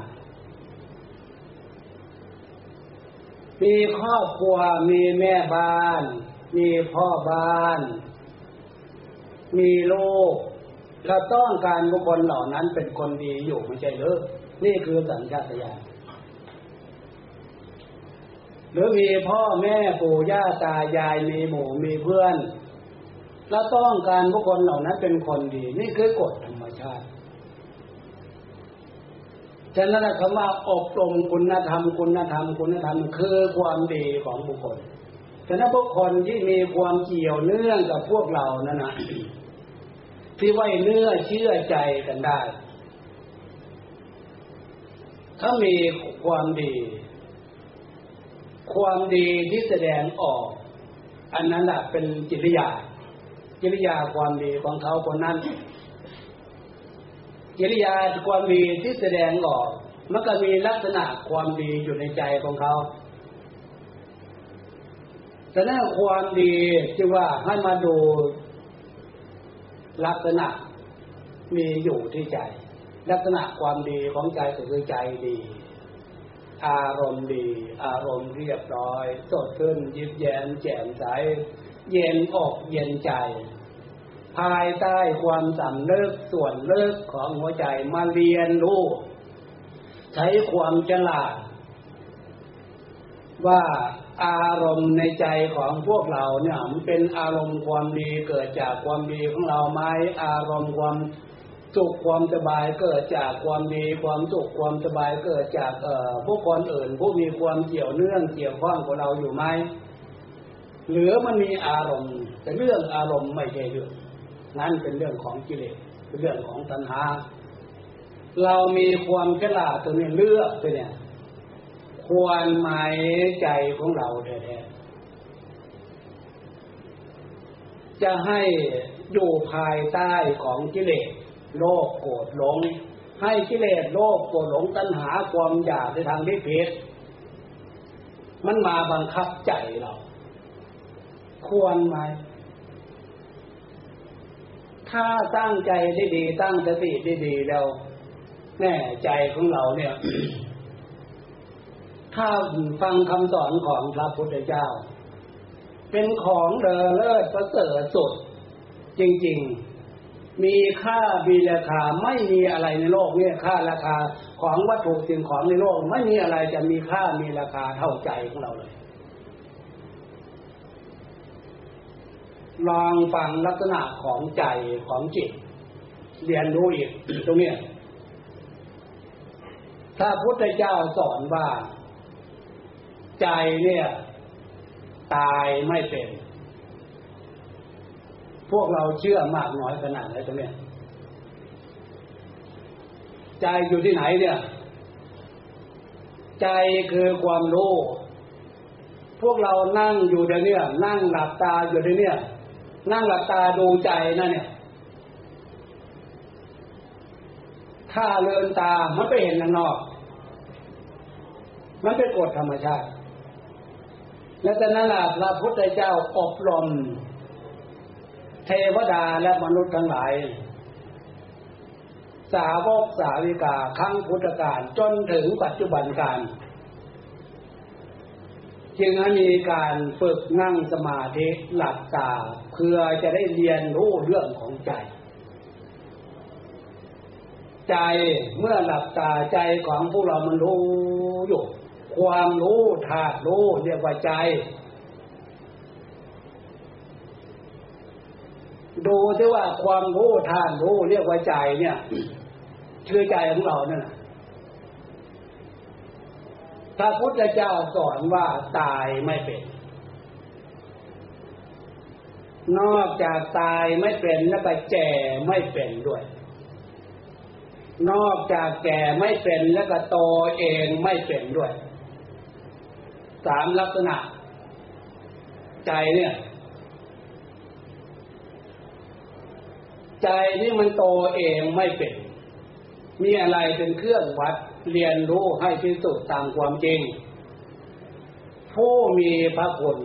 มีครอบครัวมีแม่บ้าน มีพ่อบ้าน มีลูกเราต้องการบุคคลเหล่านั้นเป็นคนดีอยู่ไม่ใช่หรือนี่คือสัญชาตญาณหรือมีพ่อแม่ปู่ย่าตายายมีหมู่มีเพื่อน เราต้องการบุคคลเหล่านั้นเป็นคนดี นี่คือกฎธรรมชาติฉะนั้นคำว่าอบรมคุณธรรม คุณธรรม คุณธรรมคือความดีของบุคคลฉะนั้นบุคคลที่มีความเกี่ยวเนื่องกับพวกเรานั่นนะที่ไว้เนื้อเชื่อใจกันได้ ถ้ามีความดี ความดีที่แสดงออก อันนั้นแหละเป็นจิริยา จิริยาความดีของเขาคนนั้น กิริยาความดีที่แสดงออกมันก็มีลักษณะความดีอยู่ในใจของเขาแต่นั่นความดีที่ว่าให้มาดูลักษณะมีอยู่ที่ใจ ลักษณะความดีของใจก็คือใจดี อารมณ์ดี อารมณ์เรียบร้อย สดขึ้นยิ้มแย้มแจ่มใส เย็นอกเย็นใจ ภายใต้ความสำเลิกส่วนเลิกของหัวใจมาเรียนรู้ ใช้ความฉลาด ว่าอารมณ์ในใจของพวกเราเนี่ยมันเป็นอารมณ์ความดีเกิดจากความดีของเราไหมอารมณ์ความสุขความสบายเกิดจากความดีความสุขความสบายเกิดจากเอ่อผู้คนอื่นผู้มีความเกี่ยวเนื่องเกี่ยวข้องกับเราอยู่ไหม หรือมันมีอารมณ์ แต่เรื่องอารมณ์ไม่ใช่เรื่อง นั่นเป็นเรื่องของกิเลสเป็นเรื่องของตัณหา เรามีความฉลาดตัวนี้เลือกไปเนี่ย ควรหมายใจของเราแท้ๆจะให้อยู่ภายใต้ของกิเลสโลภโกรธหลง ให้กิเลสโลภโกรธหลงตัณหาความอยากในทางที่ผิดมันมาบังคับใจเรา ควรไหม ถ้าตั้งใจได้ดี ตั้งสติได้ดีแล้วแน่ใจของเราเนี่ย ถ้าฟังคำสอนของพระพุทธเจ้า เป็นของเดอเลิศประเสริฐสุด จริง ๆ มีค่ามีราคาไม่มีอะไรในโลกเนี้ค่าราคาของวัตถุสิ่งของในโลก ไม่มีอะไรจะมีค่ามีราคาเท่าใจของเราเลย ลองฟังลักษณะของใจของจิต เรียนรู้อีกตรงนี้ถ้าพุทธเจ้าสอนว่า ใจเนี่ย ตายไม่เป็น พวกเราเชื่อมากน้อยขนาดไหนตรงนี้ใจอยู่ที่ไหนเนี่ย ใจคือความรู้พวกเรานั่งอยู่เดี๋ยวนี้นั่งหลับตาอยู่เดี๋ยวนี้ นั่งหลับตาดูใจนั่นเนี่ย ถ้าเลือนตา มันไปเห็นข้างนอก มันเป็นกฎธรรมชาติ และจากนั้นล่ะพระพุทธเจ้าอบรม เทวดาและมนุษย์ทั้งหลาย สาวกสาวิกาครั้งพุทธกาลจนถึงปัจจุบันการ จึงให้มีการฝึกนั่งสมาธิหลับตาเพื่อจะได้เรียนรู้เรื่องของใจ ใจเมื่อหลับตาใจของพวกเรามันรู้อยู่ความรู้ธาตุรู้เรียกว่าใจ ดูที่ว่าความรู้ธาตุรู้เรียกว่าใจเนี่ยคือใจของเราเนี่ย พระพุทธเจ้าสอนว่าตายไม่เป็น นอกจากตายไม่เป็นแล้วไปแก่ไม่เป็นด้วย นอกจากแก่ไม่เป็นแล้วก็โตเองไม่เป็นด้วย สามลักษณะ ใจเนี่ย ใจที่มันโตเองไม่เป็น มีอะไรเป็นเครื่องวัด เรียนรู้ให้ที่สุดตามความจริง ผู้มีพระคุณ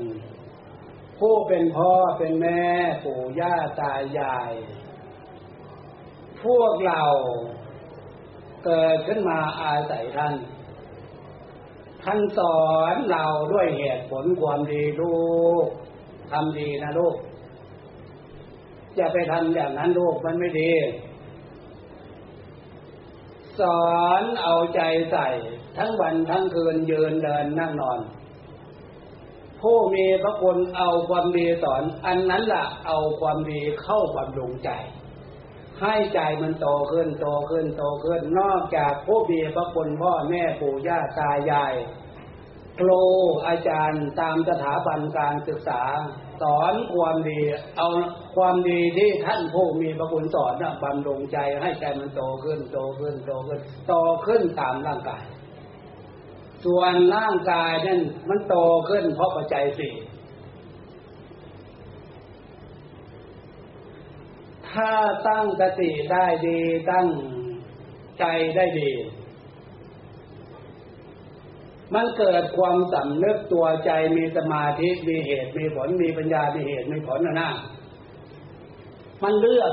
ผู้เป็นพ่อเป็นแม่ปู่ย่าตายาย พวกเราเกิดขึ้นมาอาศัยท่าน ท่านสอนเราด้วยเหตุผลความดีลูกทำดีนะลูกจะไปทำอย่างนั้นลูกมันไม่ดี สอนเอาใจใส่ ทั้งวันทั้งคืนยืนเดินนั่งนอน ผู้มีพระคุณเอาความดีสอน อันนั้นละ่ะ เอาความดีเข้าบำรุงใจ ให้ใจมันโตขึ้นโตขึ้นโตขึ้น นอกจากผู้มีพระคุณพ่อแม่ปู่ย่าตายายครูอาจารย์ตามสถาบันการศึกษา สอนความดี เอาความดีที่ท่านผู้มีพระคุณสอนนะบำรุงใจให้ใจมันโตขึ้น โตขึ้น โตขึ้น โตขึ้นตามร่างกาย ส่วนร่างกายนั่นมันโตขึ้นเพราะปัจจัยสี่ถ้าตั้งสติได้ดีตั้งใจได้ดี มันเกิดความสำนึกตัวใจมีสมาธิมีเหตุ มีผลมีปัญญา มีเหตุ มีผลนะนะมันเลือก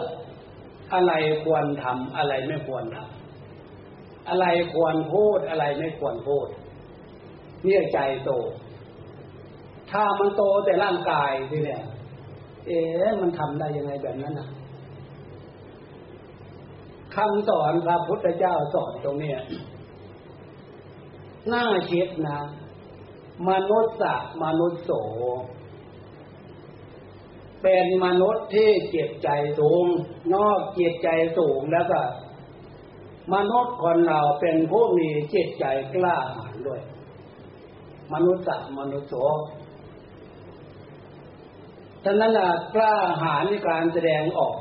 อะไรควรทำอะไรไม่ควรทำอะไรควรพูดอะไรไม่ควรพูด เนี่ยใจโต ถ้ามันโตแต่ร่างกายทีเนี่ย เอ๊ะมันทำได้ยังไงแบบนั้นนะคำสอนพระพุทธเจ้าสอนตรงเนี้ย น่าคิดนะ มนุษย์สะมนุษย์โส เป็นมนุษย์ที่เจ็บใจสูง นอกเจ็บใจสูงแล้วก็มนุษย์คนเราเป็นผู้มีจิตใจกล้าหาญด้วย มนุษย์สะมนุษย์โสฉะนั้นกล้าหาญในการแสดงออก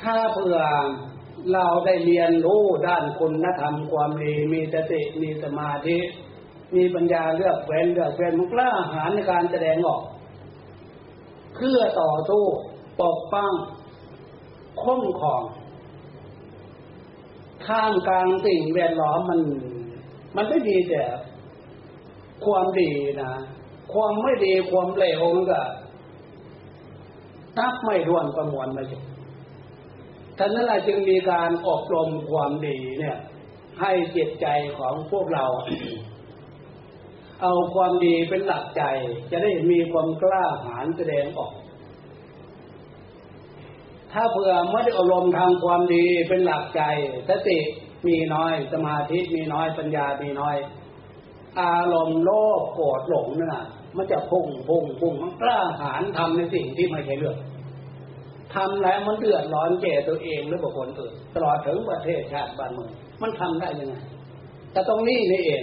ถ้าเผื่อ เราได้เรียนรู้ด้านคุณธรรมความดีมีสติมีสมาธิ มีปัญญาเลือกเว้นเลือกเว้นมันกล้าหาญในการแสดงออก เพื่อต่อสู้ปกป้องคุ้มครองท่ามกลางสิ่งแวดล้อมมัน มันไม่ดีแต่ความดีนะความไม่ดีความเลวมันก็นับไม่รวนประมวลม่ใช่ ท่านนั้นแหละจึงมีการอบรมความดีเนี่ย ให้จิตใจของพวกเรา เอาความดีเป็นหลักใจ จะได้มีความกล้าหาญแสดงออก ถ้าเผื่อไม่ได้อารมทางความดีเป็นหลักใจสติมีน้อยสมาธิมีน้อยปัญญามีน้อย อารมณ์โลภโกรธหลงนั่นน่ะมันจะพุ่งพุ่งพุ่งมันกล้าหาญทำในสิ่งที่ไม่ใช่เรื่อง ทำแล้วมันเดือดร้อนแก่ตัวเองหรือบุคคลอื่นตลอดถึงประเทศชาติบ้านเมืองมันทำได้ยังไง แต่ตรงนี้นี่เอง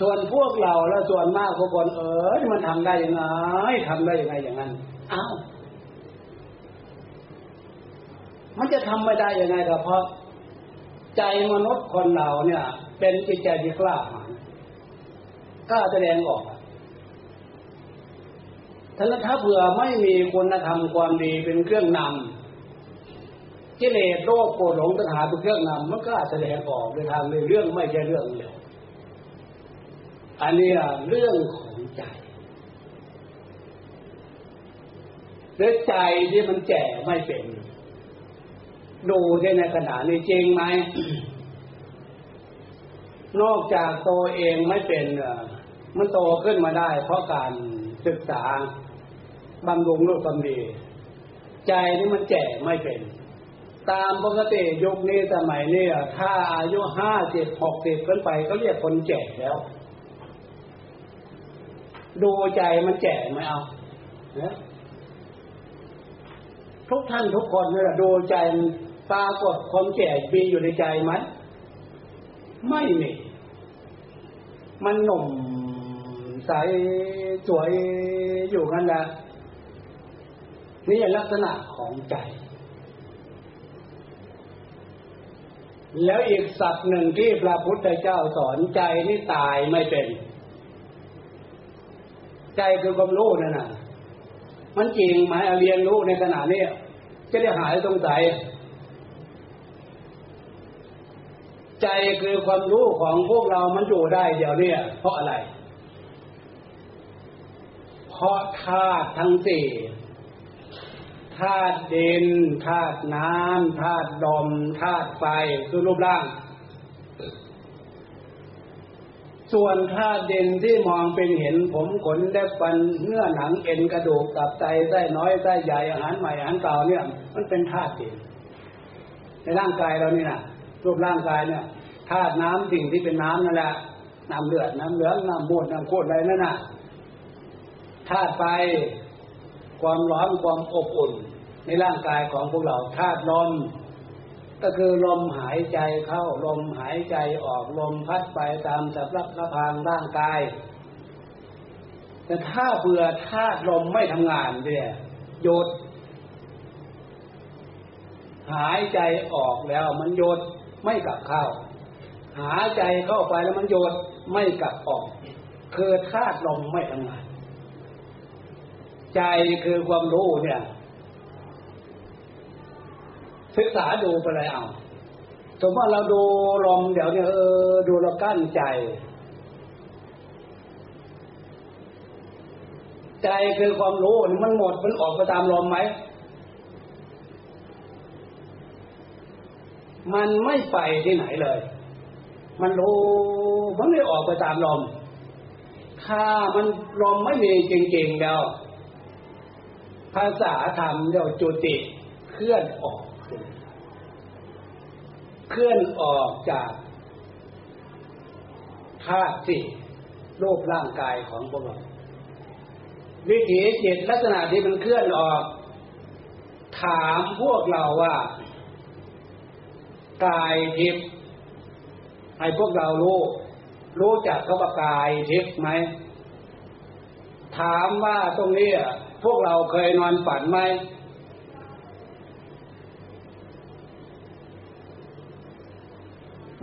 ส่วนพวกเราแล้วส่วนมากพวกคนเออมันทำได้ยังไงทำได้ยังไงอย่างนั้นอ้าวมันจะทำไม่ได้ยังไงก็เพราะใจมนุษย์คนเราเนี่ย เป็นจิตใจที่กล้าหาญกล้าแสดงออก ถ้าถ้าเผื่อไม่มีคุณธรรมความดีเป็นเครื่องนำกิเลสโรคโกรธหลงตัณหาเป็นเครื่องนำมันก็อาจแสดงออกในทางในเรื่องไม่ใช่เรื่องเดียวอันนี้เรื่องของใจหรือใจที่มันแก่ไม่เป็น ดูที่ในขณะนี้จริงไหม นอกจากโตเองไม่เป็นมันโตขึ้นมาได้เพราะการศึกษา บำรุงรูปความดี ใจนี่มันแก่ไม่เป็น ตามปกติยุคนี้สมัยนี้ถ้าอายุห้าสิบหกสิบขึ้นไปก็เรียกคนแก่แล้ว ดูใจมันแก่ไหมเอาเทุกท่านทุกคนเนี่ยดูใจปรากฏความแก่มีอยู่ในใจไหมไม่มีมันหนุ่มใสสวยอยู่กันนะ นี่ลักษณะของใจ แล้วอีกสัตว์หนึ่งที่พระพุทธเจ้าสอนใจนี่ตายไม่เป็น ใจคือความรู้นั่นน่ะ มันจริงไหมเรียนรู้ในขณะนี้จะได้หายสงสัยใจคือความรู้ของพวกเรามันอยู่ได้เดี๋ยวนี้เพราะอะไร เพราะธาตุทั้งสี่ ธาตุดินธาตุน้ำธาตุลมธาตุไฟคือรูปร่าง ส่วนธาตุดินที่มองเป็นเห็นผมขนแลบฟันเนื้อหนังเอ็นกระดูกตับไตไส้น้อยไส้ใหญ่อาหารใหม่อาหารเก่าเนี่ย มันเป็นธาตุดิน ในร่างกายเรานี่นะรูปร่างกายเนี่ยธาตุน้ำสิ่งที่เป็นน้ำนั่นแหละน้ำเลือดน้ำเหลืองน้ำมูดน้ำโคตรอะไรนั่นน่ะธาตุไฟ ความร้อนความอบอุ่น ในร่างกายของพวกเราธาตุลมก็คือลมหายใจเข้าลมหายใจออกลมพัดไปตามสับรับระพางร่างกาย แต่ถ้าเบื่อธาตุลมไม่ทำงานเนี่ยหยุด หายใจออกแล้วมันหยุดไม่กลับเข้า หายใจเข้าไปแล้วมันหยุดไม่กลับออก คือธาตุลมไม่ทำงาน ใจคือความรู้เนี่ย ศึกษาดูไปเลยเอาสมมติว่าเราดูลมเดี๋ยวเนี่ยเออดูเรากั้นใจ ใจคือความรู้นี่มันหมดมันออกไปตามลมไหมมันไม่ไปที่ไหนเลย มันรู้มันไม่ออกไปตามลม ถ้ามันลมไม่มีจริงๆแล้ว ภาษาธรรมเรียกว่าจุติเคลื่อนออก เคลื่อนออกจากธาตุสี่รูปร่างกายของพวกเราวิถีจิตลักษณะที่มันเคลื่อนออก ถามพวกเราว่ากายทิพย์ให้พวกเรารู้ รู้จักเขาว่ากายทิพย์ไหม ถามว่าตรงนี้ พวกเราเคยนอนฝันไหม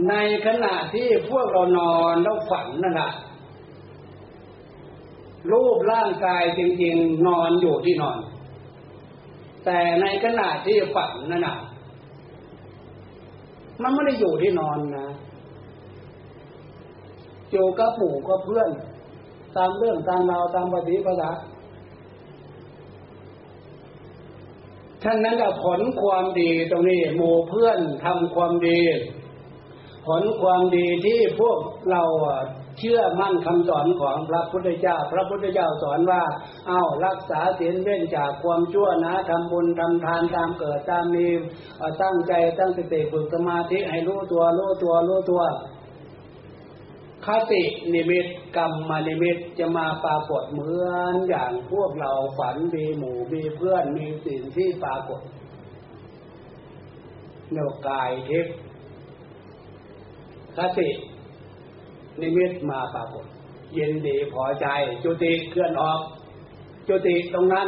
ในขณะที่พวกเรานอนแล้วฝันนั่นแหละรูปร่างกายจริงๆนอนอยู่ที่นอน แต่ในขณะที่ฝันนั่นน่ะ มันไม่ได้อยู่ที่นอนนะอยู่กับหมู่กับเพื่อน ตามเรื่องตามราวตามปฏิปทา ท่านนั้นก็ผลความดีตรงนี้หมู่เพื่อนทำความดี ผลความดีที่พวกเราเชื่อมั่นคำสอนของพระพุทธเจ้า พระพุทธเจ้าสอนว่า เอารักษาศีลเว้นจากความชั่วนะทำบุญทำทานตามเกิดตามมีตั้งใจตั้งสติฝึกสมาธิให้รู้ตัวรู้ตัวรู้ตัว คตินิมิตกรรมนิมิตจะมาปรากฏเหมือนอย่างพวกเราฝันมีหมู่มีเพื่อนมีสิ่งที่ปรากฏเนกายทิพย์คตินิมิตมาปรากฏเยินดีพอใจ จุติเคลื่อนออก จุติตรงนั้น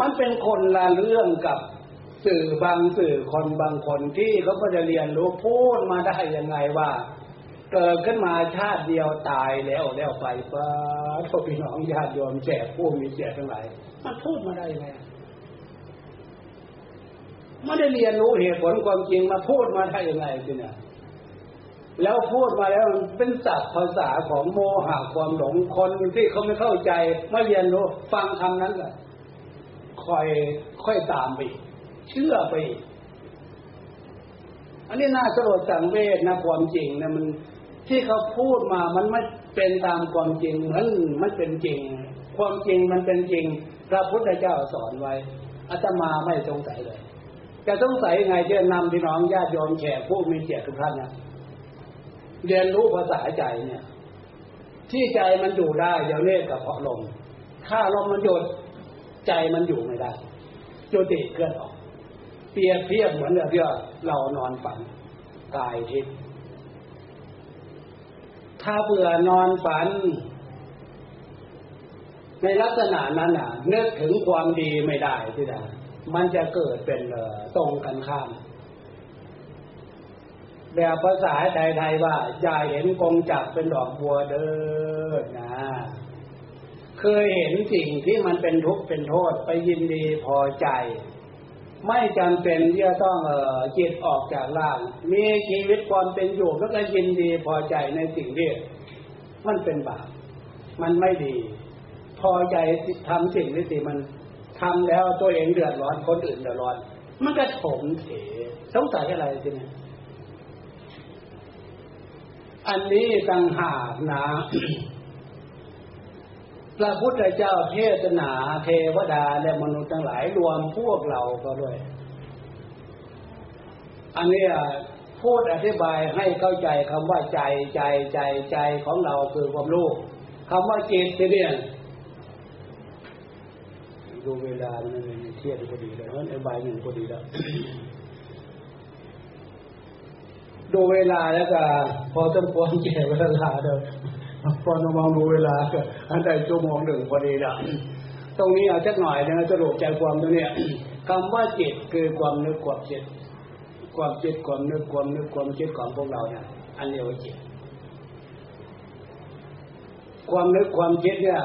มันเป็นคนละเรื่องกับ สื่อบางสื่อคนบางคนที่เขาก็จะเรียนรู้พูดมาได้ยังไงว่า เกิดขึ้นมาชาติเดียวตายแล้วแล้วไปป้าพ่อพี่น้องญาติโยมแจกผู้มีเจตทั้งหลายมันพูดมาได้ยังไงไม่ได้เรียนรู้เหตุผลความจริงมาพูดมาได้ยังไงสิเนี่ยแล้วพูดมาแล้วเป็นศัพท์ภาษาของโมหะความหลงคนที่เขาไม่เข้าใจไม่เรียนรู้ฟังคำนั้นแหละค่อยค่อยตามไป เชื่อไป อันนี้น่าสลดสังเวชนะความจริงนะมันที่เขาพูดมามันไม่เป็นตามความจริงเหมือนมันเป็นจริง ความจริงมันเป็นจริง พระพุทธเจ้าสอนไว้อาตมาไม่สงสัยเลย จะสงสัยไงจะนำพี่น้องญาติโยมแขกผู้มีเกียรติทุกท่านนะเรียนรู้ภาษาใจเนี่ย ที่ใจมันอยู่ได้เดี๋ยวนี้กับเพาะลมถ้าลมมันหยุดใจมันอยู่ไม่ได้จุติเคลื่อนออก เปรียบเทียบเหมือนกับที่เรานอนฝันกายทิพย์ถ้าเผื่อนอนฝัน ในลักษณะนั้นอะนึกถึงความดีไม่ได้ที่ใดมันจะเกิดเป็นตรงกันข้าม แบบภาษาไทยๆว่าอย่าเห็นกงจักเป็นดอกบัวเด้อนะเคยเห็นสิ่งที่มันเป็นทุกข์เป็นโทษไปยินดีพอใจ ไม่จำเป็นที่จะต้องเออจิตออกจากร่าง มีชีวิตความเป็นอยู่แล้วก็ยินดีพอใจในสิ่งที่มันเป็นบาปมันไม่ดี พอใจทำสิ่งที่สิมันทำแล้วตัวเองเดือดร้อนคนอื่นเดือดร้อน มันก็ถมเถสงสัยอะไรสิเนี่ยอันนี้ต่างหากนะ พระพุทธเจ้าเทศนาเทวดาและมนุษย์ทั้งหลายรวมพวกเราก็ด้วย อันนี้พูดอธิบายให้เข้าใจคำว่าใจใจใจใจของเราคือความรู้คำว่าจิตเนี่ยดูเวลามันไม่เทียงพอดีแล้วไอ้บ่ายหนึ่งพอดีแล้วดูเวลาแล้วก็พอต้องควรแก่เวลาเด้อ พอมองดูเวลาก็อันใดชั่วโมงหนึ่งพอดีล้วตรงนี้เอาสักหน่อยนะสรุปใจความตรงเนี้ยคำว่าจิตคือความนึกความคิดความคิดความนึกความนึกความคิดของพวกเราเนี่ยอันเรียกว่าจิต ความนึกความคิดเนี่ย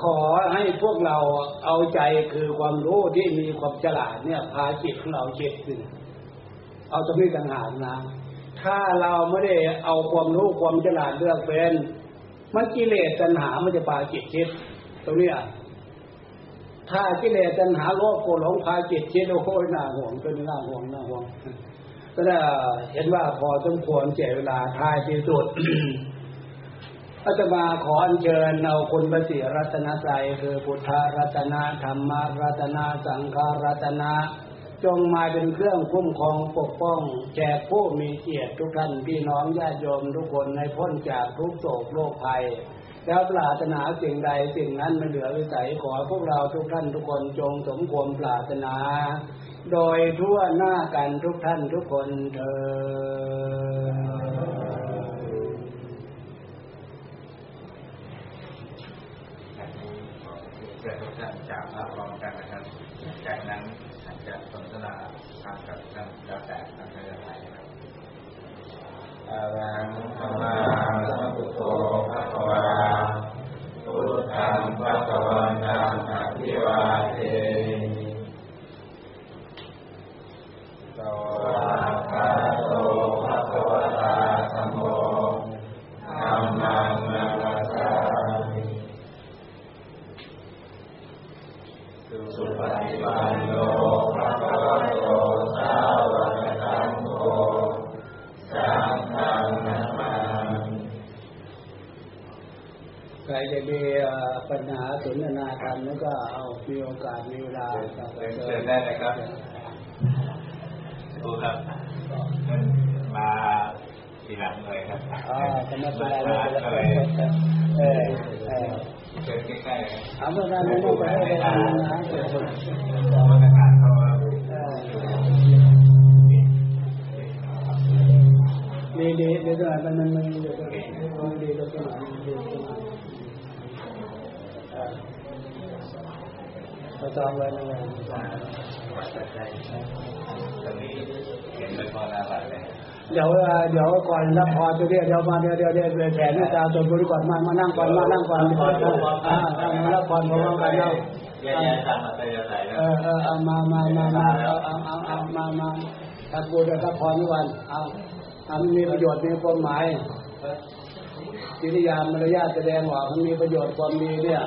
ขอให้พวกเราเอาใจคือความรู้ที่มีความฉลาดเนี่ยพาจิตของเราคิดขึ้นเอาตรงนี้ต่างหากนะ ถ้าเราไม่ได้เอาความรู้ความฉลาดเลือกเป็นมันกิเลสตัณหามันจะพาจิตคิดตรงนี้อะถ้ากิเลสตัณหาโลภโกรธหลงพาจิตคิดโอ้ยน่าห่วงเป็นน่าห่วงน่าห่วงก็ได้เห็นว่าพอสมควรเจ็เวลาท้ายที่สุดอาตมาขออัญเชิญเอาคุณพระศรีรัตนใจคือพุทธรัตนะธรรมรัตนะสังฆรัตนะ จงมาเป็นเครื่องคุ้มครองปกป้องแจกผู้มีเกียรติทุกท่านพี่น้องญาติโยมทุกคนให้พ้นจากทุกโศกโรคภัย แล้วปรารถนาสิ่งใดสิ่งนั้นไม่เหลือวิสัยขอพวกเราทุกท่านทุกคนจงสมความปรารถนา โดยทั่วหน้ากันทุกท่านทุกคนเถิดเพื่อทุกท่านกล่าวรับรองกันนะครับ จากนั้น สัมพุทโธภะคะวาพุทธังภะคะวันตังอภิวาเทมิสวากขาโตภะคะวะตาธัมโมธัมมังนัมสสามิสุปฏิปันโน ก็เอามีโอกาสมีเวลาเชิญเชิญได้เลยครับดูครับมาทีหลังเลยครับอ่าก็ไม่เป็นไรไม่เป็นก็ไรเลยเออเออเชิญใกล้ๆเลยเอาเมื่อนั้นไม่ต้องไปให้ไปทำนะ ก็ต้องเลยนะวัดใจตรงนี้เห็นเลยพอหน้าบัตรเดี๋ยวเดี๋ยวก่อนรับพรจะเรียกเดี๋ยวมาเดี๋ยวเดี๋ยวเดี๋ยวแผ่เมตตาตัวบุญก่อนมามานั่งก่อนมานั่งก่อนอ่ามารับพรพร้อมกันเนาะแยกๆตามอัตยาศัยนะเออเออเอามามามามาเอาเอาเอาเอามามาทักบูดทักพรทุกวันเอาเอามันมีประโยชน์มีความหมายกิริยามารยาทแสดงออกมันมีประโยชน์ความดีเนี่ย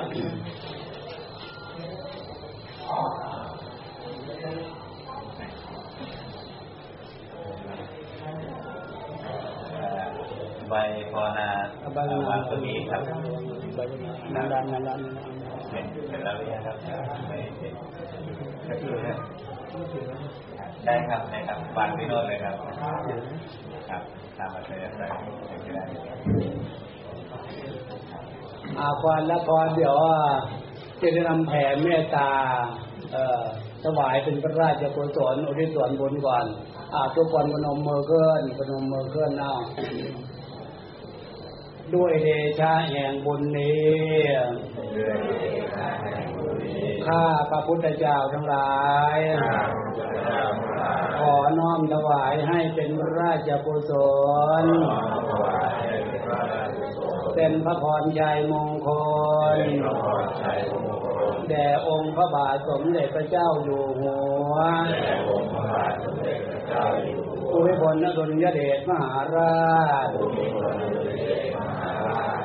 ใบพอนาบางวังานนตัวนี้ครับงานร้านานร้านเห็นเห็นแล้วหรือยังครับไม่เห็นก็คือได้ครับได้ครับวางที่โน่นเลยครับ ครับตามอัธยาศัยที่ได้อาพรและพรเดี๋ยว จะได้นำแผ่เมตตาเอ่อถวายเป็นพระราชกุศลอุทิศส่วนบุญก่อนอาทุกคนพนมมือขึ้นพนมมือขึ้นเอาด้วยเดชะแห่งบุญนี้ข้าพระพุทธเจ้าทั้งหลาย ขอน้อมถวายให้เป็นพระราชกุศลเป็นพระพรชัยมงคล แด่องค์พระบาทสมเด็จพระเจ้าอยู่หัวภูมิพลนดุลยเดชมหาราช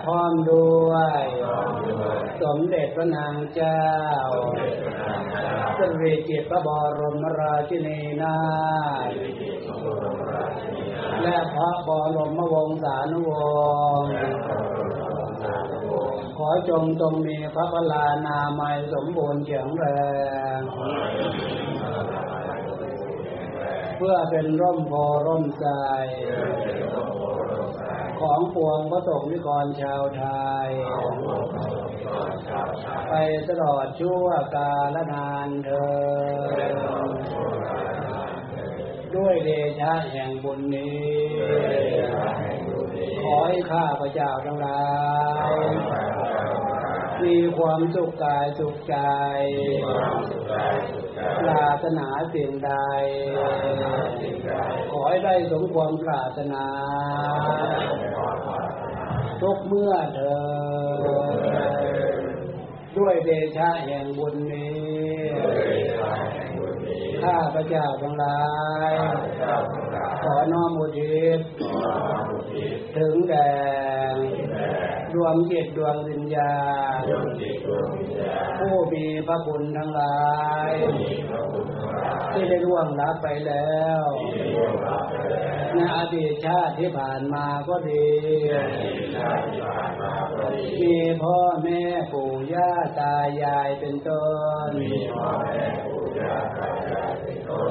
พร้อมด้วย สมเด็จพระนางเจ้าสรีจิตรพระบรมราชินีนาถและพระบรมวงศานุวงศ์ ขอจงจงมีพระพลานามัยสมบูรณ์แข็งแรง เพื่อเป็นร่มโพร่มใจของปวงพระสงฆ์นิกรชาวไทย ไปตลอดชั่วกาลนานเธอญด้วยเดชะแห่งบุญนี้ ขอให้ข้าพระเจ้าทั้งหลาย มีความสุขกายสุขใจปรารถนาสิ่งใด ขอให้ได้สมความปรารถนา ทุกเมื่อเธอญด้วยเดชะแห่งบุญนี้ข้าพระเจ้าทั้งหลาย ขอน้อมอุทิศถึงแด่ ดวงจิตดวงวิญญาณผู้มีพระคุณทั้งหลาย ที่ได้ร่วงลับไปแล้วในอดีตชาติที่ผ่านมาก็ดี มีพ่อแม่ปู่ย่าตายายเป็นต้น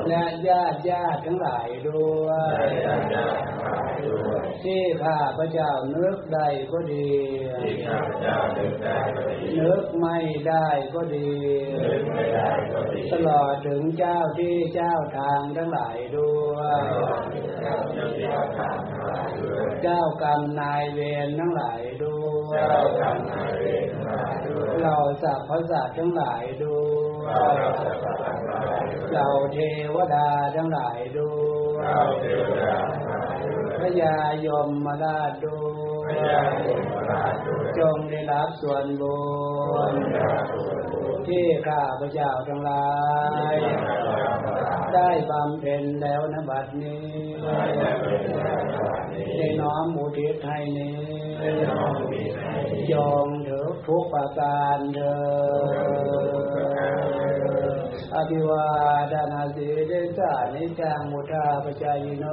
และญาติญาติทั้งหลายด้วย ที่ข้าพระเจ้านึกได้ก็ดีนึกไม่ได้ก็ดี ตลอดถึงเจ้าที่เจ้าทางทั้งหลายด้วยเจ้ากรรมนายเวรทั้งหลายด้วยเราสัพพสัตว์ทั้งหลายด้วยเราเทวดาทั้งหลายด้วย พระยายมมาราชด้วยจงได้รับส่วนบุญที่ข้าพระเจ้าทั้งหลาย ได้บำเพ็ญแล้วนบัดนี้ได้น้อมอุทิศให้นี้ยองเถิดทุกประการเถิด อภิวาทานาสีเดสานิจังมุทาปจายโน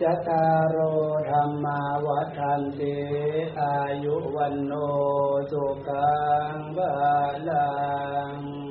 จัตารโอธรรมาวัฏันติอายุวันโนสุขังบาลัง